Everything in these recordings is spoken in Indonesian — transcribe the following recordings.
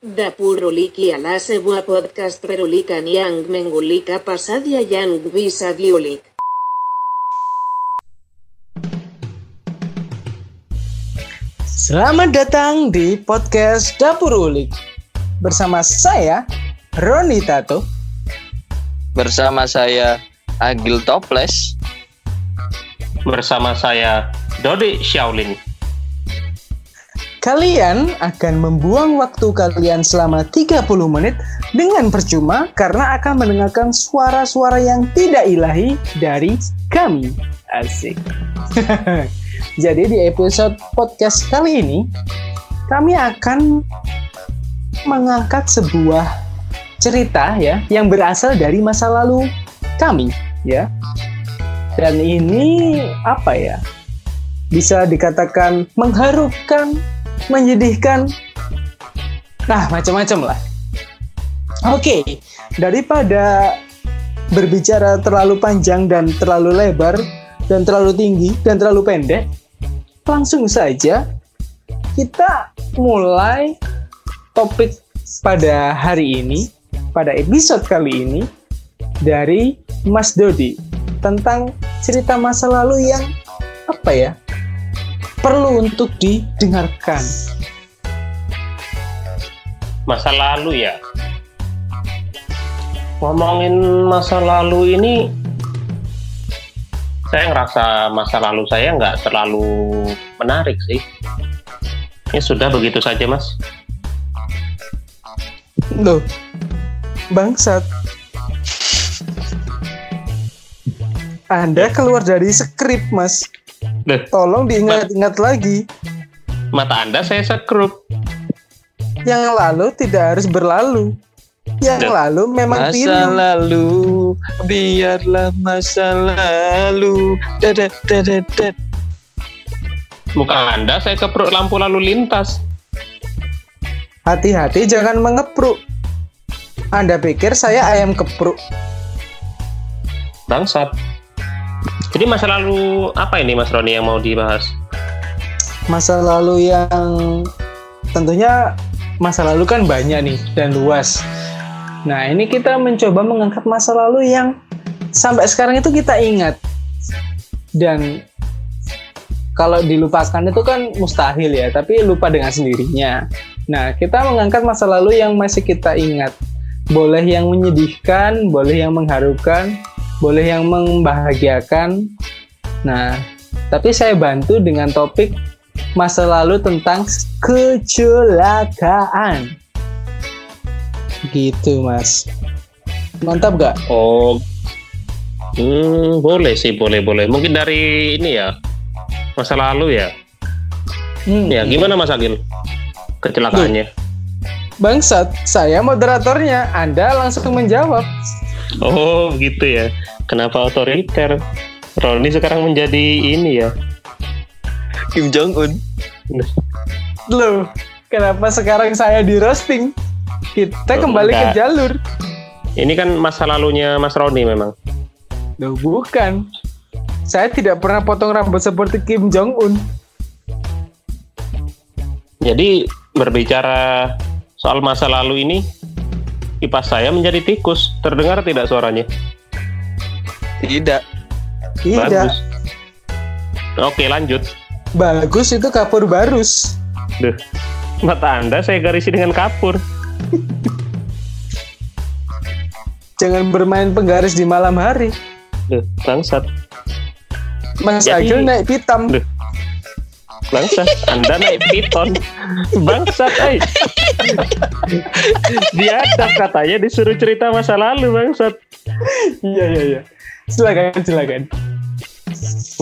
Dapur Uliki ala sebuah podcast perulikan yang mengulika pasadia yang bisa diulik. Selamat datang di podcast Dapur Ulik bersama saya Roni Tato. Bersama saya Agil Toples. bersama saya Dodi Shaolin. Kalian akan membuang waktu kalian selama 30 menit dengan percuma karena akan mendengarkan suara-suara yang tidak ilahi dari kami. Asik. Jadi di episode podcast kali ini kami akan mengangkat sebuah cerita ya yang berasal dari masa lalu kami ya. Dan ini apa ya? Bisa dikatakan mengharukan, menyedihkan, nah macam-macam lah. Oke, daripada berbicara terlalu panjang dan terlalu lebar dan terlalu tinggi dan terlalu pendek, langsung saja kita mulai topik pada hari ini, pada episode kali ini dari Mas Dodi tentang cerita masa lalu yang apa ya perlu untuk didengarkan. Masa lalu ya. Ngomongin masa lalu ini, saya ngerasa masa lalu saya nggak terlalu menarik sih. Ya sudah begitu saja mas. Loh, bangsat. Anda keluar dari skrip, Mas. Tolong diingat-ingat lagi. mata anda saya sekrup. Yang lalu tidak harus berlalu. Yang lalu memang Masa pilu. lalu, biarlah masa lalu. Dadat, dadat, dadat. Muka anda saya kepruk lampu lalu lintas. Hati-hati jangan mengepruk. Anda pikir saya ayam kepruk? Bangsat. Jadi masa lalu apa ini Mas Roni yang mau dibahas? Masa lalu yang tentunya masa lalu kan banyak nih dan luas. Nah, ini kita mencoba mengangkat masa lalu yang sampai sekarang itu kita ingat. Dan kalau dilupakan itu kan mustahil ya, tapi lupa dengan sendirinya. Nah, kita mengangkat masa lalu yang masih kita ingat. Boleh yang menyedihkan, boleh yang mengharukan, boleh yang membahagiakan. Nah, tapi saya bantu dengan topik masa lalu tentang kecelakaan. Gitu, Mas. Mantap gak? Oh, hmm, boleh sih, boleh, boleh. Mungkin dari ini ya, masa lalu ya. Hmm. Ya, gimana Mas Agil? Kecelakaannya. Bangsat, saya moderatornya. Anda langsung menjawab. Oh, gitu ya. Kenapa otoriter? Roni sekarang menjadi ini ya. Kim Jong Un. Loh, kenapa sekarang saya di roasting? Kita Oh, kembali ke enggak. jalur. Ini kan masa lalunya Mas Roni memang. Loh, bukan. Saya tidak pernah potong rambut seperti Kim Jong Un. Jadi berbicara soal masa lalu ini, kipas saya menjadi tikus. Terdengar tidak suaranya? Tidak. Tidak. Bagus. Oke, lanjut. Bagus itu kapur barus. Duh, mata Anda saya garisi dengan kapur. Jangan bermain penggaris di malam hari. Duh, bangsat. Mas Jadi- Agil naik pitam. Duh. Bangsat, Anda naik piton. Bangsat, eh. Dia katanya disuruh cerita masa lalu, bangsat. Iya, iya, iya. Silakan, silakan.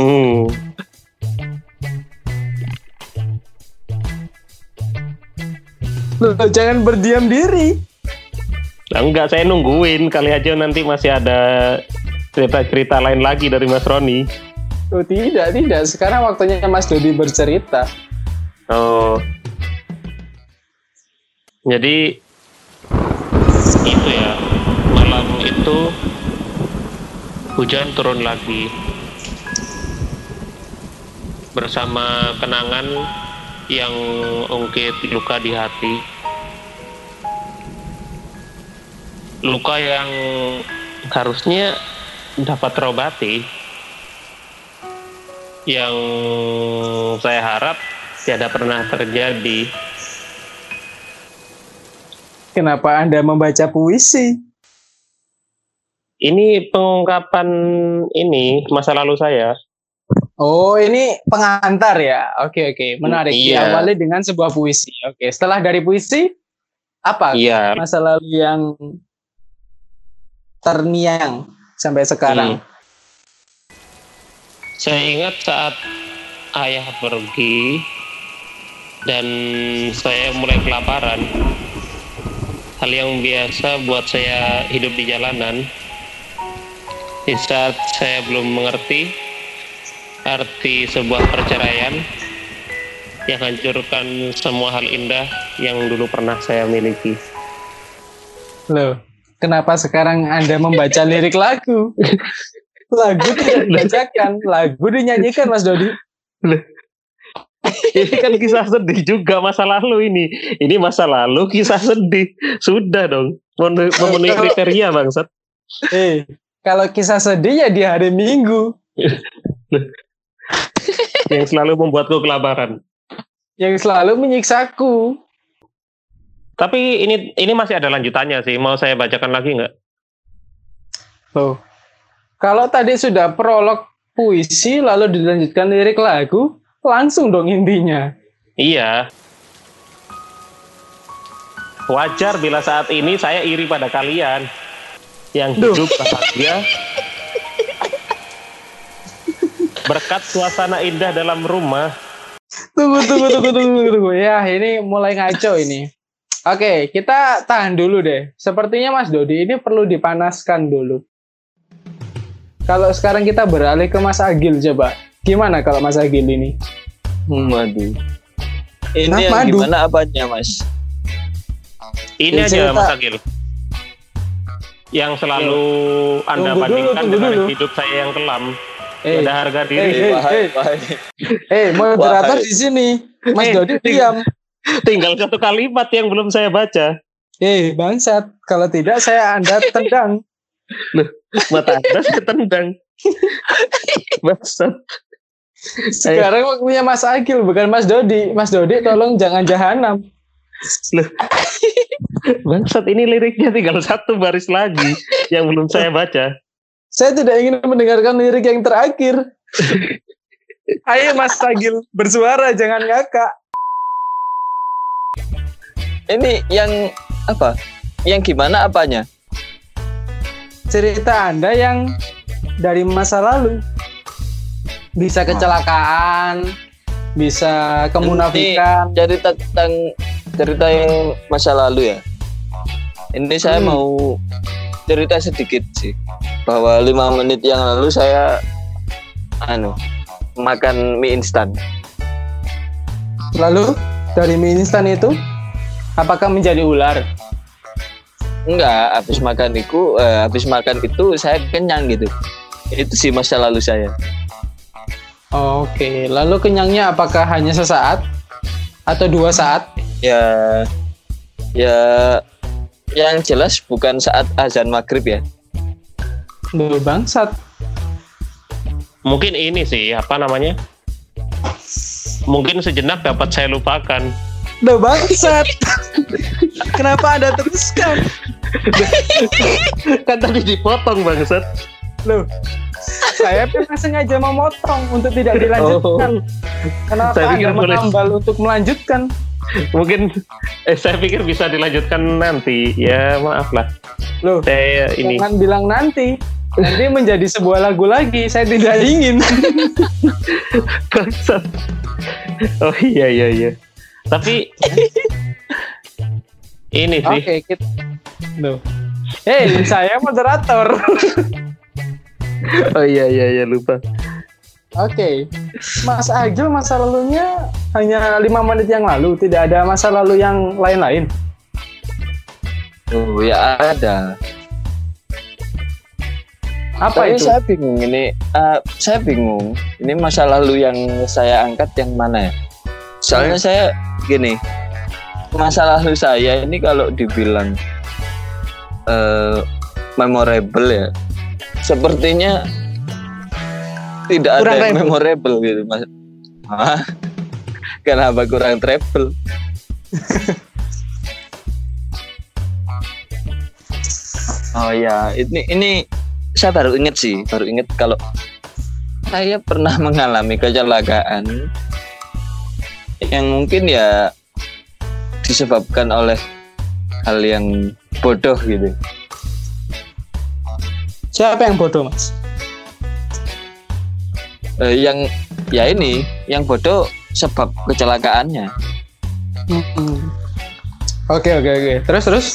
Hmm. Loh, jangan berdiam diri. Nah, enggak, saya nungguin. Kali aja nanti masih ada cerita-cerita lain lagi dari Mas Roni. Oh, tidak, tidak. Sekarang waktunya Mas Dodi bercerita. Oh. Jadi itu ya malam itu hujan turun lagi bersama kenangan yang ungkit luka di hati luka yang harusnya dapat terobati yang saya harap tidak pernah terjadi Kenapa Anda membaca puisi? ini pengungkapan ini masa lalu saya Oh, ini pengantar ya. Oke, oke. Menarik. Iya. Diawali dengan sebuah puisi. Oke, setelah dari puisi, apa iya masa lalu yang terngiang sampai sekarang? Hmm. Saya ingat saat ayah pergi dan saya mulai kelaparan. Hal yang biasa buat saya hidup di jalanan. Di saat saya belum mengerti arti sebuah perceraian yang hancurkan semua hal indah yang dulu pernah saya miliki. Loh, kenapa sekarang Anda membaca lirik lagu? lagu tidak dibacakan, lagu dinyanyikan Mas Dodi. ini kan kisah sedih juga masa lalu ini. Ini masa lalu kisah sedih. Sudah dong. Memenuhi kriteria bangsat. Eh, kalau kisah sedih ya di hari Minggu Yang selalu membuatku kelaparan. yang selalu menyiksaku. Tapi ini ini masih ada lanjutannya sih. Mau saya bacakan lagi nggak? Loh, kalau tadi sudah prolog puisi lalu dilanjutkan lirik lagu, langsung dong intinya. Iya. Wajar bila saat ini saya iri pada kalian yang hidup bahagia berkat suasana indah dalam rumah. Tunggu, tunggu, tunggu, tunggu, tunggu. Ya, ini mulai ngaco ini. Oke, kita tahan dulu deh. Sepertinya Mas Dodi ini perlu dipanaskan dulu. Kalau sekarang kita beralih ke Mas Agil coba. Gimana kalau Mas Agil ini? Hmm, Waduh. Ini Nah, yang madu. gimana apanya, Mas? Ini aja. Mas Agil. Yang selalu Anda Tunggu dulu, bandingkan tunggu dengan dulu. hidup saya yang kelam. Eh, Ada harga diri. eh, eh. Wahai, wahai. eh, moderator Wahai. di sini. Mas Eh, Dodi diam. Tinggal satu kalimat yang belum saya baca. Eh, bangsat. Kalau tidak saya Anda tendang. Mata Anda saya tendang. Bangsat. Sekarang waktunya Mas Agil bukan Mas Dodi. Mas Dodi tolong jangan jahanam. Bangsat ini liriknya tinggal satu baris lagi yang belum saya baca. Saya tidak ingin mendengarkan lirik yang terakhir. Ayo Mas Agil bersuara jangan ngakak. Ini yang apa? Yang gimana apanya? Cerita Anda yang dari masa lalu. Bisa kecelakaan, bisa kemunafikan. Cerita tentang cerita yang masa lalu ya. Ini saya Hmm. mau cerita sedikit sih bahwa lima menit yang lalu saya anu makan mie instan. Lalu dari mie instan itu apakah menjadi ular? Enggak, habis makan itu, eh, habis makan itu saya kenyang gitu. Itu sih masa lalu saya. Oke, lalu kenyangnya apakah hanya sesaat atau dua saat? Ya, ya, yang jelas bukan saat azan maghrib ya. Duh, bangsat. Mungkin ini sih apa namanya? Mungkin sejenak dapat saya lupakan. Duh, bangsat. Kenapa Anda teruskan? kan tadi dipotong bangsat. Loh, saya memang sengaja memotong untuk tidak dilanjutkan. Kenapa Saya pikir Anda boleh. menambal untuk melanjutkan? Mungkin eh, saya pikir bisa dilanjutkan nanti. Ya maaf lah. Loh, Saya ini jangan bilang nanti. Nanti menjadi sebuah lagu lagi. Saya tidak ingin. bangsat. Oh iya iya iya. Tapi ini sih Oke, kita. Loh. Hei, saya moderator. Oh iya iya iya lupa. Oke, Mas Agil masa lalunya hanya lima menit yang lalu, tidak ada masa lalu yang lain-lain. Oh ya ada. Apa Tapi itu? saya bingung ini. eh, saya bingung. Ini masa lalu yang saya angkat yang mana ya? Soalnya Hmm. saya gini. Masa lalu saya ini kalau dibilang eh, memorable ya. Sepertinya tidak Kurang ada yang rebel. memorable gitu mas. Hah? Kenapa kurang travel? oh ya, ini ini saya baru inget sih, baru inget kalau saya pernah mengalami kecelakaan yang mungkin ya disebabkan oleh hal yang bodoh gitu. Siapa yang bodoh mas? Eh, yang ya ini yang bodoh sebab kecelakaannya. Oke oke oke. Terus terus.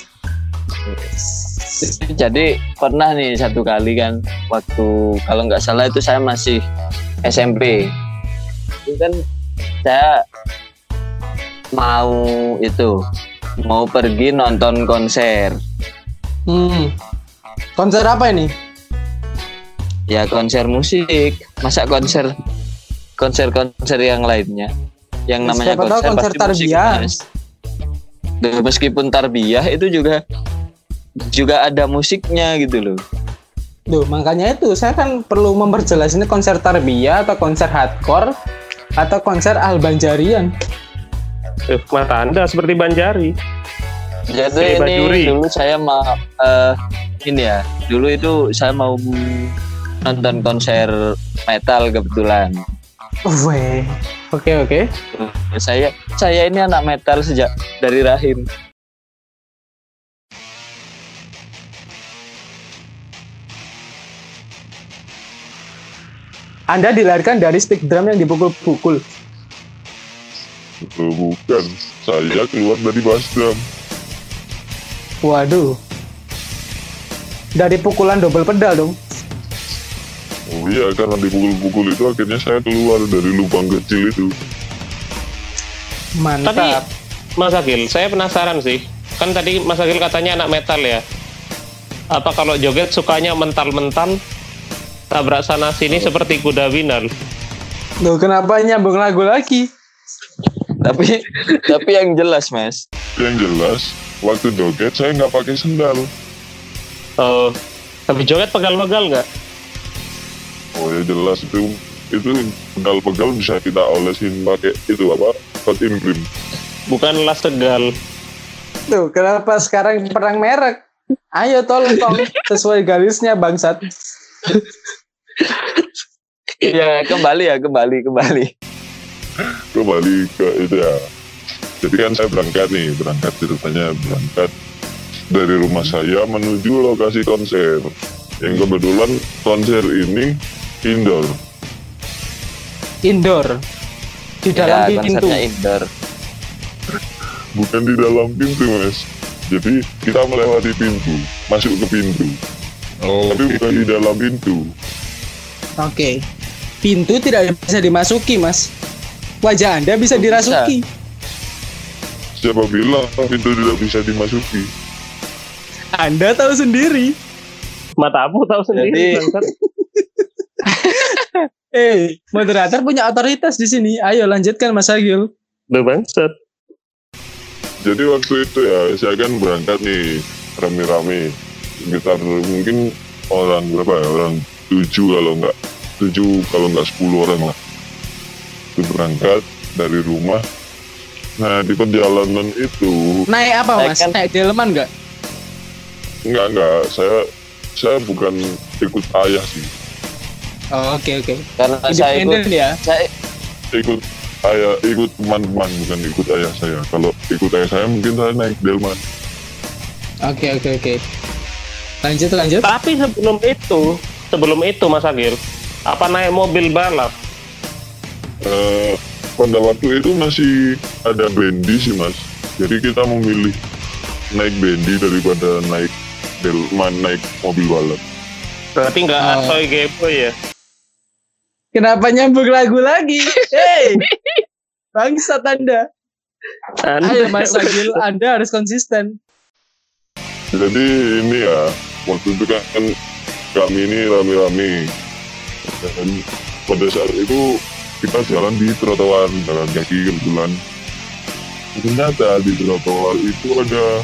Jadi pernah nih satu kali kan waktu kalau nggak salah itu saya masih SMP. Itu kan saya mau itu mau pergi nonton konser. Hmm. Konser apa ini? Ya konser musik. Masa konser konser-konser yang lainnya. Yang namanya Siapa tahu konser, konser pasti musik, tarbiyah. Mas. Meskipun tarbiyah itu juga juga ada musiknya gitu loh. Tuh, makanya itu saya kan perlu memperjelas ini konser tarbiyah atau konser hardcore atau konser albanjarian. Eh, mata anda seperti Banjari. Jadi Kayak ini Bajuri. dulu saya mau eh, ini ya, dulu itu saya mau nonton konser metal kebetulan. Weh. Oke oke. Saya saya ini anak metal sejak dari rahim. Anda dilarikan dari stick drum yang dipukul-pukul. Bukan, saya keluar dari Basdam. Waduh. Dari pukulan double pedal dong. Oh iya, karena dipukul-pukul itu akhirnya saya keluar dari lubang kecil itu. Mantap. Tapi Mas Agil, saya penasaran sih. Kan tadi Mas Agil katanya anak metal ya. Apa kalau joget sukanya mental-mental, tabrak sana sini seperti kuda winal? Loh, kenapa nyambung lagu lagi? Tapi tapi yang jelas mas, Yang jelas, waktu joget saya nggak pakai sendal. Oh, tapi joget pegal-pegal nggak? Oh ya jelas itu itu pegal-pegal bisa kita olesin pakai itu apa? Protein cream. Bukan las tegal. Tuh, kenapa sekarang perang merek? Ayo tolong tong sesuai garisnya bangsat. ya kembali ya kembali kembali. Kembali ke itu ya. Jadi kan saya berangkat nih, berangkat ceritanya berangkat dari rumah saya menuju lokasi konser. Yang kebetulan konser ini indoor. Indoor. Di dalam ya, pintu. konsernya indoor. bukan di dalam pintu mas jadi kita melewati pintu masuk ke pintu tapi bukan di dalam pintu Oke. Pintu tidak bisa dimasuki, Mas. Wajah Anda bisa dirasuki. siapa bilang pintu tidak bisa dimasuki Anda tahu sendiri. Matamu tahu sendiri. Jadi- bangsat. Eh, moderator punya otoritas di sini. Ayo lanjutkan Mas Agil. Bangsat. jadi waktu itu ya saya kan berangkat nih rame-rame sekitar mungkin orang berapa ya orang tujuh kalau nggak tujuh kalau nggak sepuluh orang lah itu berangkat dari rumah nah di perjalanan itu Naik apa, Naik Mas? kan- Naik delman nggak? Enggak, enggak. Saya saya bukan ikut ayah sih. Oh, oke oke. Karena saya ikut ya. saya Ikut ayah, ikut teman-teman bukan ikut ayah saya. Kalau ikut ayah saya mungkin saya naik delman. Oke oke oke. Lanjut lanjut. Tapi sebelum itu, sebelum itu Mas Agil, apa naik mobil balap? Eh, pada waktu itu masih ada bendi sih mas. Jadi kita memilih naik bendi daripada naik delman, naik mobil balap. Berarti nggak Oh. asoy gepo ya? Kenapa nyambung lagu lagi? Hei, bangsat Anda. Ayo Mas Agil, Anda harus konsisten. Jadi ini ya waktu itu kan kami ini rame-rame dan pada saat itu kita jalan di trotoar jalan kaki kebetulan ternyata di trotoar itu ada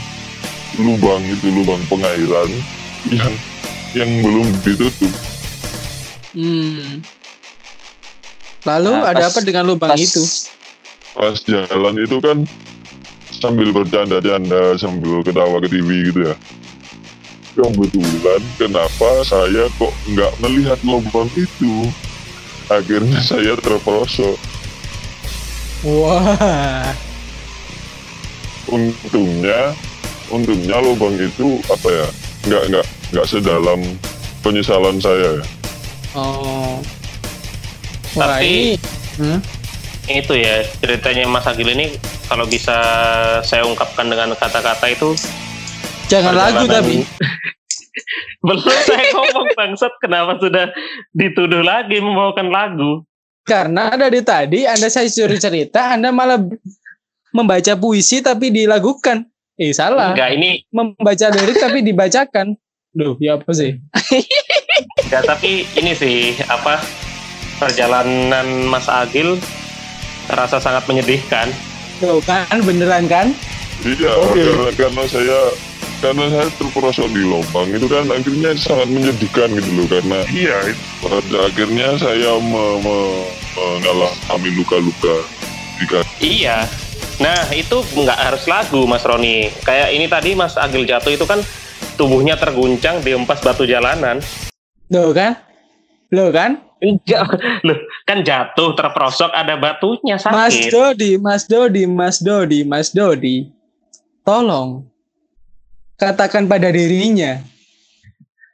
lubang itu lubang pengairan yang yang belum ditutup. Hmm. Lalu Nah, ada pas- apa dengan lubang pas- itu? Pas jalan itu kan sambil bercanda-canda sambil ketawa ke TV gitu ya. Kebetulan kenapa saya kok nggak melihat lubang itu? Akhirnya saya terperosok. Wah. untungnya untungnya lubang itu apa ya nggak nggak nggak sedalam penyesalan saya ya Oh. Wah, Tapi- ini Hmm? itu ya ceritanya Mas Agil ini kalau bisa saya ungkapkan dengan kata-kata itu jangan lagu tapi belum saya ngomong bangsat kenapa sudah dituduh lagi membawakan lagu karena dari tadi Anda saya suruh cerita, Anda malah membaca puisi tapi dilagukan. Eh salah. enggak ini Membaca lirik tapi dibacakan. Duh, ya apa sih? enggak tapi ini sih apa perjalanan Mas Agil terasa sangat menyedihkan Tuh kan beneran kan? iya Oke. karena karena saya karena saya terperosok di lubang itu kan akhirnya sangat menyedihkan gitu loh karena iya pada akhirnya saya me- me- mengalami luka-luka Iya. Nah, itu nggak harus lagu, Mas Roni. Kayak ini tadi Mas Agil jatuh itu kan tubuhnya terguncang diempas batu jalanan. Tuh kan? Loh kan? Enggak, loh, kan jatuh terperosok ada batunya Mas sakit. Dodi, Mas Dodi, Mas Dodi, Mas Dodi. Tolong katakan pada dirinya.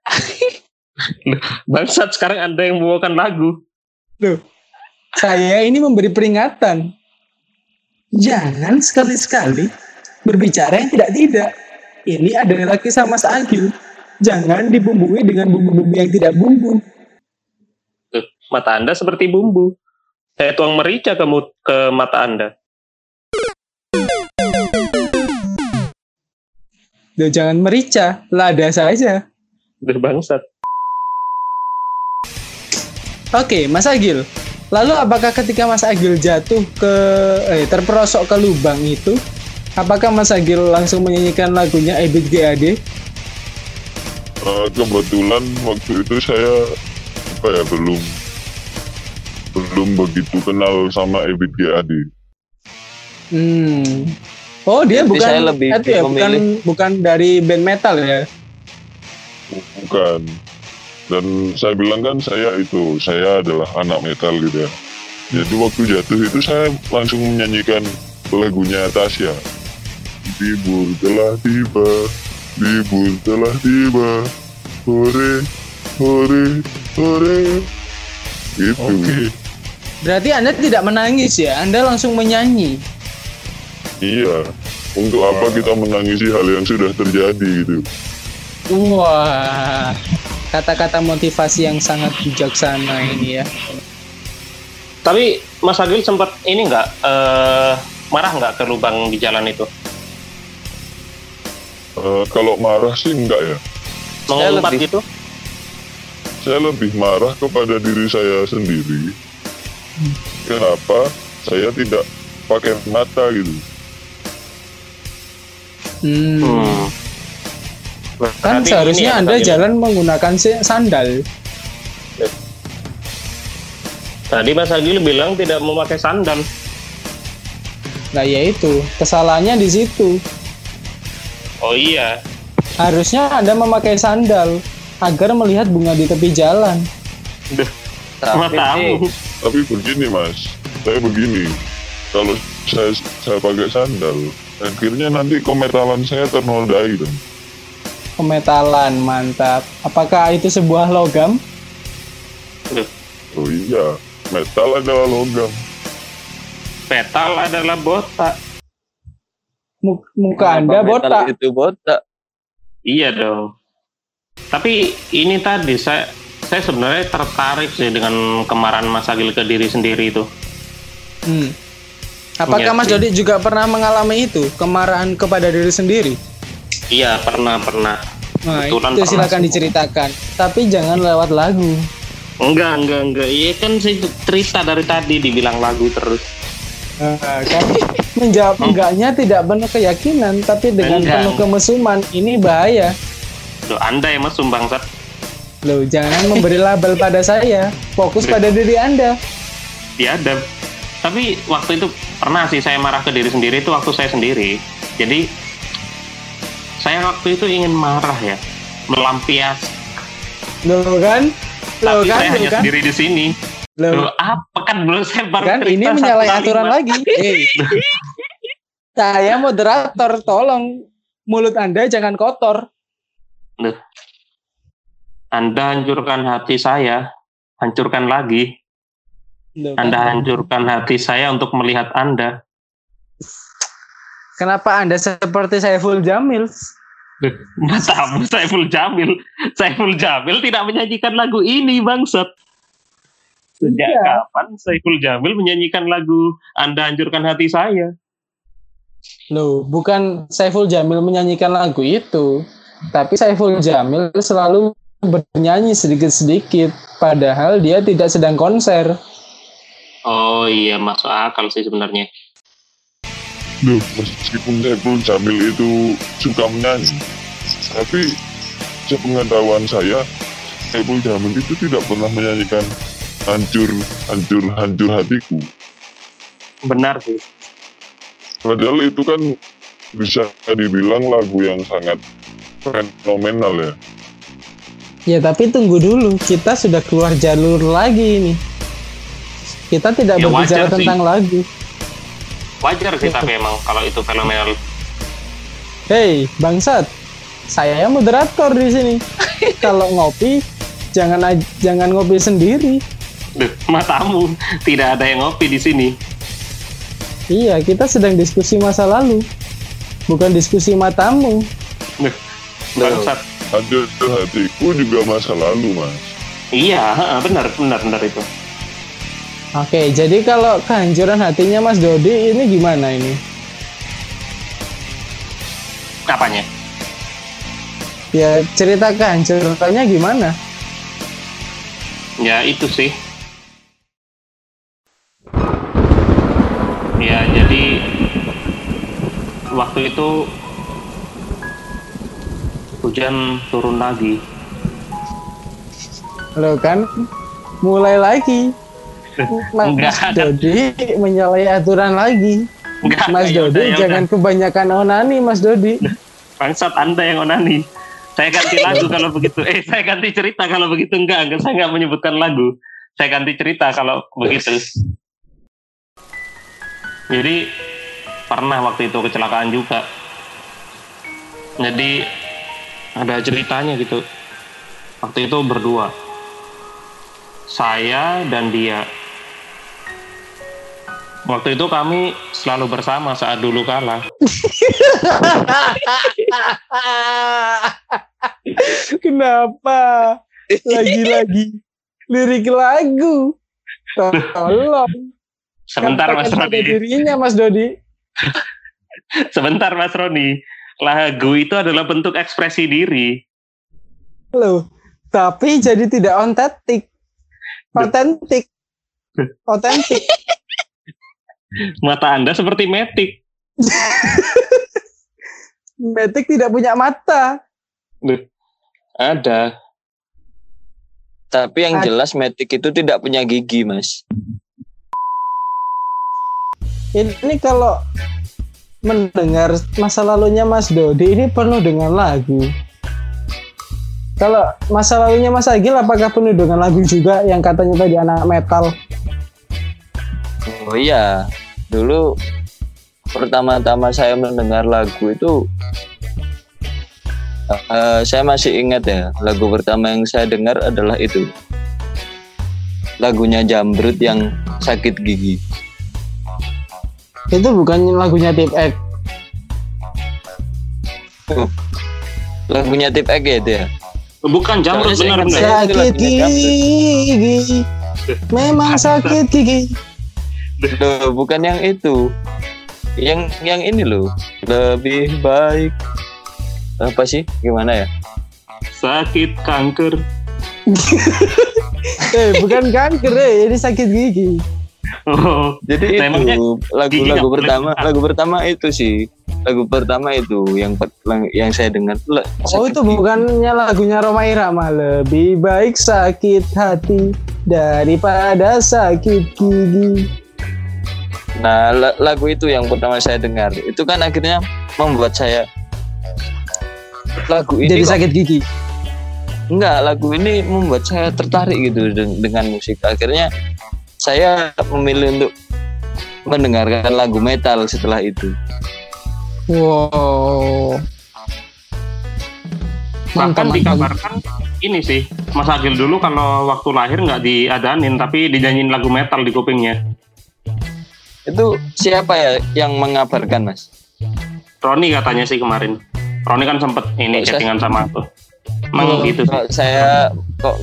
Bangsat sekarang Anda yang membawakan lagu. Saya ini memberi peringatan. Jangan sekali-sekali berbicara yang tidak-tidak. Ini adalah kisah Mas Agil. Jangan dibumbui dengan bumbu-bumbu yang tidak bumbu. Tuh, mata Anda seperti bumbu. Saya tuang merica ke, ke mata Anda. Duh, jangan merica, lada saja. Duh, bangsat. Oke, Mas Agil. Lalu apakah ketika Mas Agil jatuh ke eh terperosok ke lubang itu, apakah Mas Agil langsung menyanyikan lagunya Ebit GAD? Eh, kebetulan waktu itu saya apa ya belum belum begitu kenal sama Ebit GAD Hmm. Oh, dia Berarti bukan saya lebih itu ya, bukan bukan dari band metal ya. bukan. Dan saya bilang kan saya itu saya adalah anak metal gitu ya. Jadi waktu jatuh itu saya langsung menyanyikan lagunya Tasya. Libur telah tiba libur telah tiba. Hore hore hore. Itu. Oke. Berarti Anda tidak menangis ya, Anda langsung menyanyi. Iya untuk apa kita menangisi hal yang sudah terjadi gitu Wah, kata-kata motivasi yang sangat bijaksana ini ya. Tapi Mas Agil sempat ini nggak eh, marah nggak ke lubang di jalan itu? Eh, kalau marah sih enggak ya Mengumpat lebih- gitu? saya lebih marah kepada diri saya sendiri. Kenapa saya tidak pakai mata gitu? Hmm. Hmm. Kan Berarti seharusnya ini ya, Anda jalan menggunakan si- sandal. Tadi Mas Agil bilang tidak memakai sandal. Nah, ya itu, kesalahannya di situ. Oh iya. Harusnya Anda memakai sandal agar melihat bunga di tepi jalan. Sama Tapi tahu. Tapi begini mas, saya begini. Kalau saya saya pakai sandal, akhirnya nanti kometalan saya ternodai dong. Pemetalan, mantap. Apakah itu sebuah logam? Oh iya, metal adalah logam. Metal adalah botak. Mu- Muka kenapa Anda metal botak. Itu botak. Iya dong. Tapi ini tadi saya saya sebenarnya tertarik sih dengan kemarahan Mas Agil ke diri sendiri itu. Hmm. Apakah Mas. Dodi juga pernah mengalami itu, kemarahan kepada diri sendiri? Iya pernah pernah. Nah, itu pernah silakan sih. diceritakan. Tapi jangan lewat lagu. Enggak enggak enggak. Iya kan saya cerita dari tadi dibilang lagu terus. Nah, kan Menjawab enggaknya tidak penuh keyakinan, tapi dengan Enggak. penuh kemesuman. Ini bahaya. Loh, Anda yang mesum bangsat. Loh, jangan memberi label pada saya. Fokus pada diri Anda. Ya ada. Tapi waktu itu pernah sih saya marah ke diri sendiri itu waktu saya sendiri. Jadi saya waktu itu ingin marah ya, melampias. Loh kan? Loh Tapi kan? saya Loh hanya kan? sendiri di sini. Loh, Loh, apa kan belum saya baru kan ini menyalahi aturan lagi. Eh. Saya moderator, tolong mulut Anda jangan kotor. Anda hancurkan hati saya, hancurkan lagi. Loh, kan? Anda hancurkan hati saya untuk melihat Anda. Kenapa Anda seperti Saiful Jamil? Matamu Saiful Jamil. Saiful Jamil tidak menyanyikan lagu ini, bangsat. Sejak Iya. kapan Saiful Jamil menyanyikan lagu Anda hancurkan hati saya? Loh, bukan Saiful Jamil menyanyikan lagu itu, tapi Saiful Jamil selalu bernyanyi sedikit-sedikit, padahal dia tidak sedang konser. Oh iya, masuk akal sih sebenarnya. Loh, meskipun Saiful Jamil itu suka menyanyi, tapi sepengetahuan saya, Saiful Jamil itu tidak pernah menyanyikan hancur, hancur, hancur hatiku. Benar sih. Padahal itu kan bisa dibilang lagu yang sangat fenomenal ya. Ya, tapi tunggu dulu, kita sudah keluar jalur lagi ini. Kita tidak Ya, berbicara wajar sih. tentang lagu. Wajar sih tapi emang kalau itu fenomenal. Hei, bangsat. Saya moderator di sini. Kalau ngopi, jangan jangan ngopi sendiri. Duh, matamu tidak ada yang ngopi di sini. Iya, kita sedang diskusi masa lalu. Bukan diskusi matamu. Duh, bangsat. Hancur hatiku juga masa lalu, Mas. Iya, benar, benar, benar itu. Oke, jadi kalau kehancuran hatinya Mas Dodi ini gimana ini? Apanya? Ya cerita kehancurannya gimana? Ya itu sih. Ya jadi waktu itu hujan turun lagi. Lo kan mulai lagi. Mas Enggak ada. Dodi menyalahi aturan lagi. Enggak, Mas ya Dodi ya jangan udah. kebanyakan onani Mas Dodi. bangsat Anda yang onani. Saya ganti lagu kalau begitu. Eh, saya ganti cerita kalau begitu enggak, enggak saya enggak menyebutkan lagu. Saya ganti cerita kalau begitu. Jadi pernah waktu itu kecelakaan juga. Jadi ada ceritanya gitu. Waktu itu berdua. Saya dan dia. Waktu itu kami selalu bersama saat dulu kalah. Kenapa? Lagi-lagi lirik lagu. Tolong. Sebentar Mas Roni. dirinya Mas Dodi. Sebentar Mas Roni. Lagu itu adalah bentuk ekspresi diri. Loh, tapi jadi tidak ontetik. Otentik. Otentik. Mata Anda seperti metik. Metik tidak punya mata. Ada. Tapi yang Ad- jelas Matic itu tidak punya gigi, Mas. Ini kalau mendengar masa lalunya Mas Dodi ini penuh dengan lagu. Kalau masa lalunya Mas Agil apakah penuh dengan lagu juga yang katanya tadi anak metal? Oh iya, dulu pertama-tama saya mendengar lagu itu eh, saya masih ingat ya, lagu pertama yang saya dengar adalah itu. Lagunya Jambrut yang sakit gigi. Itu bukan lagunya Tip X. Lagunya Tip X ya itu ya. Bukan jamrut Soalnya saya benar ingat benar. saya- itu Sakit gigi. Memang sakit gigi. Loh, bukan yang itu. Yang yang ini loh. Lebih baik apa sih? Gimana ya? Sakit kanker. Eh, bukan kanker eh, ini sakit gigi. Oh, Jadi itu gigi lagu-lagu pertama, lagu pertama itu sih. Lagu pertama itu yang yang saya dengar. Le- Oh itu bukannya lagunya Roma Irama Lebih baik sakit hati Daripada sakit gigi Nah, la- lagu itu yang pertama saya dengar. Itu kan akhirnya membuat saya lagu ini Jadi kok- sakit gigi enggak, lagu ini membuat saya tertarik gitu den- dengan musik. Akhirnya saya memilih untuk mendengarkan lagu metal setelah itu. Wow bahkan dikabarkan ini sih Mas Agil dulu kalau waktu lahir nggak diadanin tapi dinyanyiin lagu metal di kupingnya. Itu siapa ya yang mengabarkan, Mas? Roni katanya sih kemarin. Roni kan sempet ini Oh, saya- chattingan sama aku. Emang Oh, gitu sih. Kok saya kok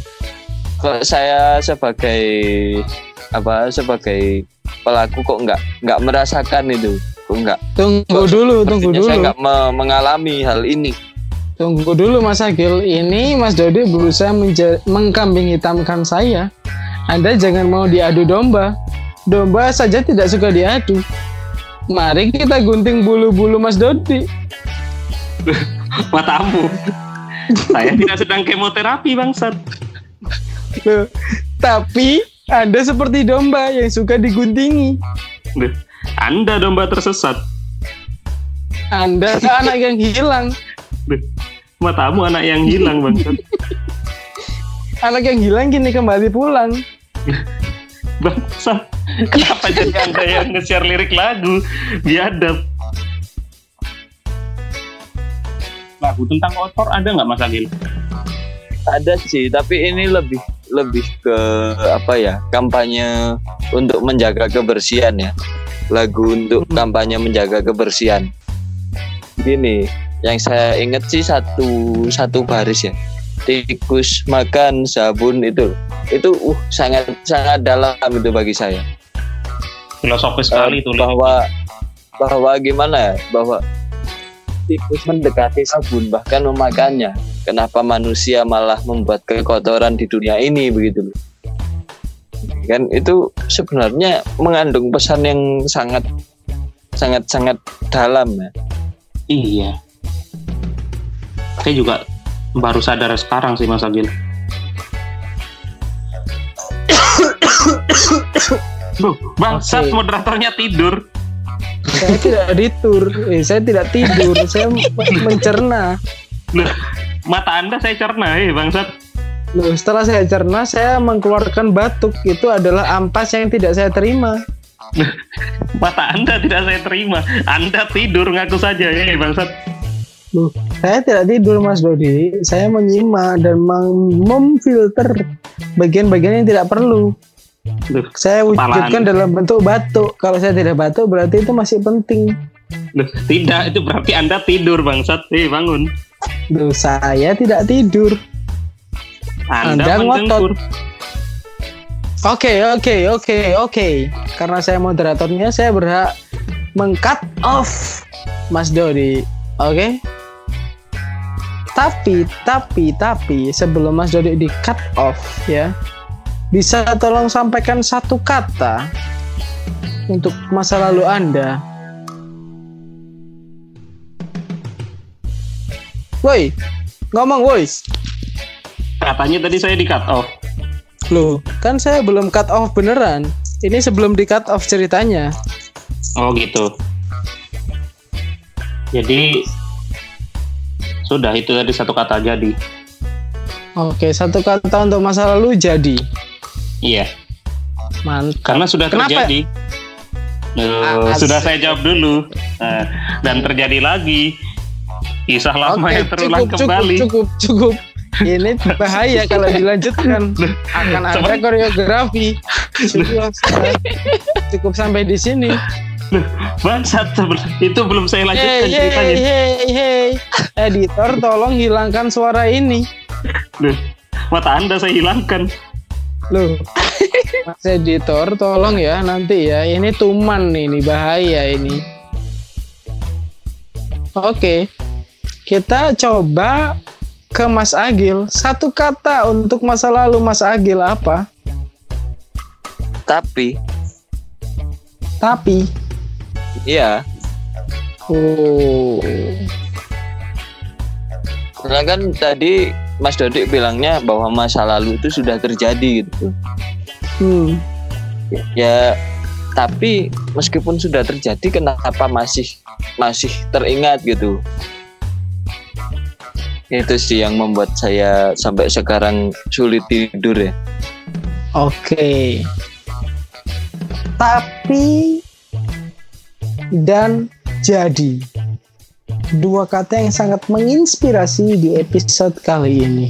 kok saya sebagai apa sebagai pelaku kok nggak nggak merasakan itu kok nggak Tunggu dulu, tunggu Sepertinya saya dulu nggak me- mengalami hal ini Tunggu dulu Mas Agil Ini Mas Dodi berusaha mengkambing hitamkan saya Anda jangan mau diadu domba Domba saja tidak suka diadu Mari kita gunting bulu-bulu Mas Dodi Matamu. Saya tidak sedang kemoterapi bangsat. Loh, Tapi Anda seperti domba yang suka diguntingi Anda domba tersesat. Anda anak yang hilang Duh, Matamu anak yang hilang bangsat. Anak yang hilang gini kembali pulang Bangsat. Kenapa jadi Anda yang nge-share lirik lagu? Biadab. Lagu tentang kotor ada nggak Mas Agil? ada sih tapi ini lebih lebih ke apa ya kampanye untuk menjaga kebersihan ya lagu untuk kampanye menjaga kebersihan gini yang saya ingat sih satu satu baris ya tikus makan sabun itu. Itu uh sangat sangat dalam itu bagi saya. Filosofis Eh, sekali itu. bahwa bahwa gimana ya? Bahwa tikus mendekati sabun bahkan memakannya. Kenapa manusia malah membuat kekotoran di dunia ini begitu kan itu sebenarnya mengandung pesan yang sangat sangat sangat dalam ya. Iya. Saya juga baru sadar sekarang sih Mas Agil. Duh, bangsat Oke. moderatornya tidur. Saya tidak tidur eh, Saya tidak tidur Saya mencerna Loh, mata Anda saya cerna, eh bangsat. Loh, setelah saya cerna, saya mengeluarkan batuk. Itu adalah ampas yang tidak saya terima. Mata Anda tidak saya terima. Anda tidur ngaku saja, eh bangsat. Loh, saya tidak tidur, Mas Dodi. Saya menyimak dan mem- memfilter bagian-bagian yang tidak perlu. Loh, Saya wujudkan Anda. dalam bentuk batuk. Kalau saya tidak batuk, berarti itu masih penting. loh, tidak, itu berarti Anda tidur bangsat. Eh, bangun. Loh, saya tidak tidur. Anda, Anda mendengkur. Oke, oke, oke, oke. Karena saya moderatornya, saya berhak meng-cut off Mas Dodi. Oke? Tapi, tapi, tapi sebelum Mas Dodi di cut off ya, bisa tolong sampaikan satu kata untuk masa lalu Anda. Woi, ngomong woi. Katanya tadi saya di cut off. Loh, kan saya belum cut off beneran. Ini sebelum di cut off ceritanya. Oh gitu. Jadi sudah itu tadi satu kata jadi. Oke, satu kata untuk masa lalu jadi. Iya, Mantap. karena sudah Kenapa? terjadi. Loh, Ah, sudah saya jawab dulu. Nah, dan terjadi lagi. Kisah lama yang terulang cukup, kembali. cukup, cukup, cukup. Ini bahaya kalau dilanjutkan. Akan ada koreografi. Cukup, cukup sampai di sini. Bangsat, itu belum saya lanjutkan hei, ceritanya. hei, hei. Editor, tolong hilangkan suara ini. Loh, mata Anda saya hilangkan. Loh, Mas editor, tolong ya nanti ya. Ini tuman nih, ini bahaya ini. Oke, kita coba ke Mas Agil. Satu kata untuk masa lalu Mas Agil apa? tapi Tapi, Iya, oh, karena kan tadi Mas Dodik bilangnya bahwa masa lalu itu sudah terjadi gitu. hmm, Ya, tapi meskipun sudah terjadi, kenapa masih masih teringat gitu? Itu sih yang membuat saya sampai sekarang sulit tidur ya. oke. Tapi dan jadi dua kata yang sangat menginspirasi di episode kali ini.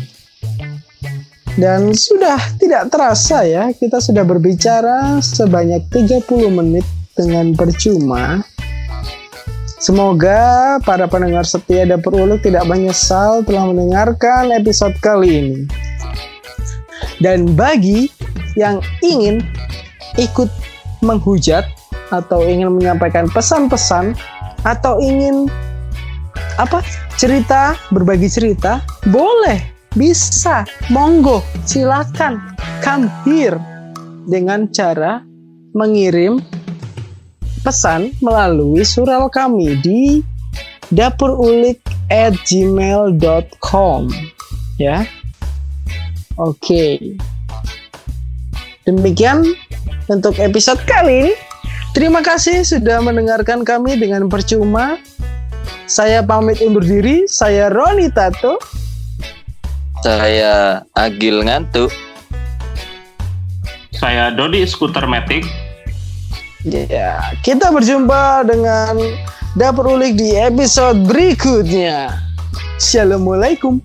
Dan sudah tidak terasa ya, kita sudah berbicara sebanyak 30 menit dengan percuma. Semoga para pendengar setia Dapur Uluk tidak menyesal telah mendengarkan episode kali ini. Dan bagi yang ingin ikut menghujat atau ingin menyampaikan pesan-pesan atau ingin apa cerita berbagi cerita boleh bisa. Monggo silakan. Come here. Dengan cara mengirim pesan melalui surel kami di dapurulik at gmail.com ya. Oke. Demikian untuk episode kali ini terima kasih sudah mendengarkan kami dengan percuma saya pamit undur diri saya Roni Tato Saya Agil ngantuk. Saya Dodi Skuter Matic. Ya, kita berjumpa dengan Dapur Ulik di episode berikutnya. Assalamualaikum.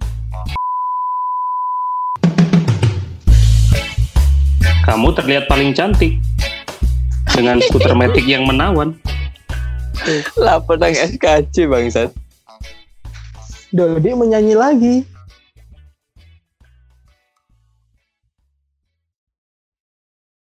Kamu terlihat paling cantik dengan skuter Matic yang menawan. Lah pedang SKC bangsat. Dodi menyanyi lagi.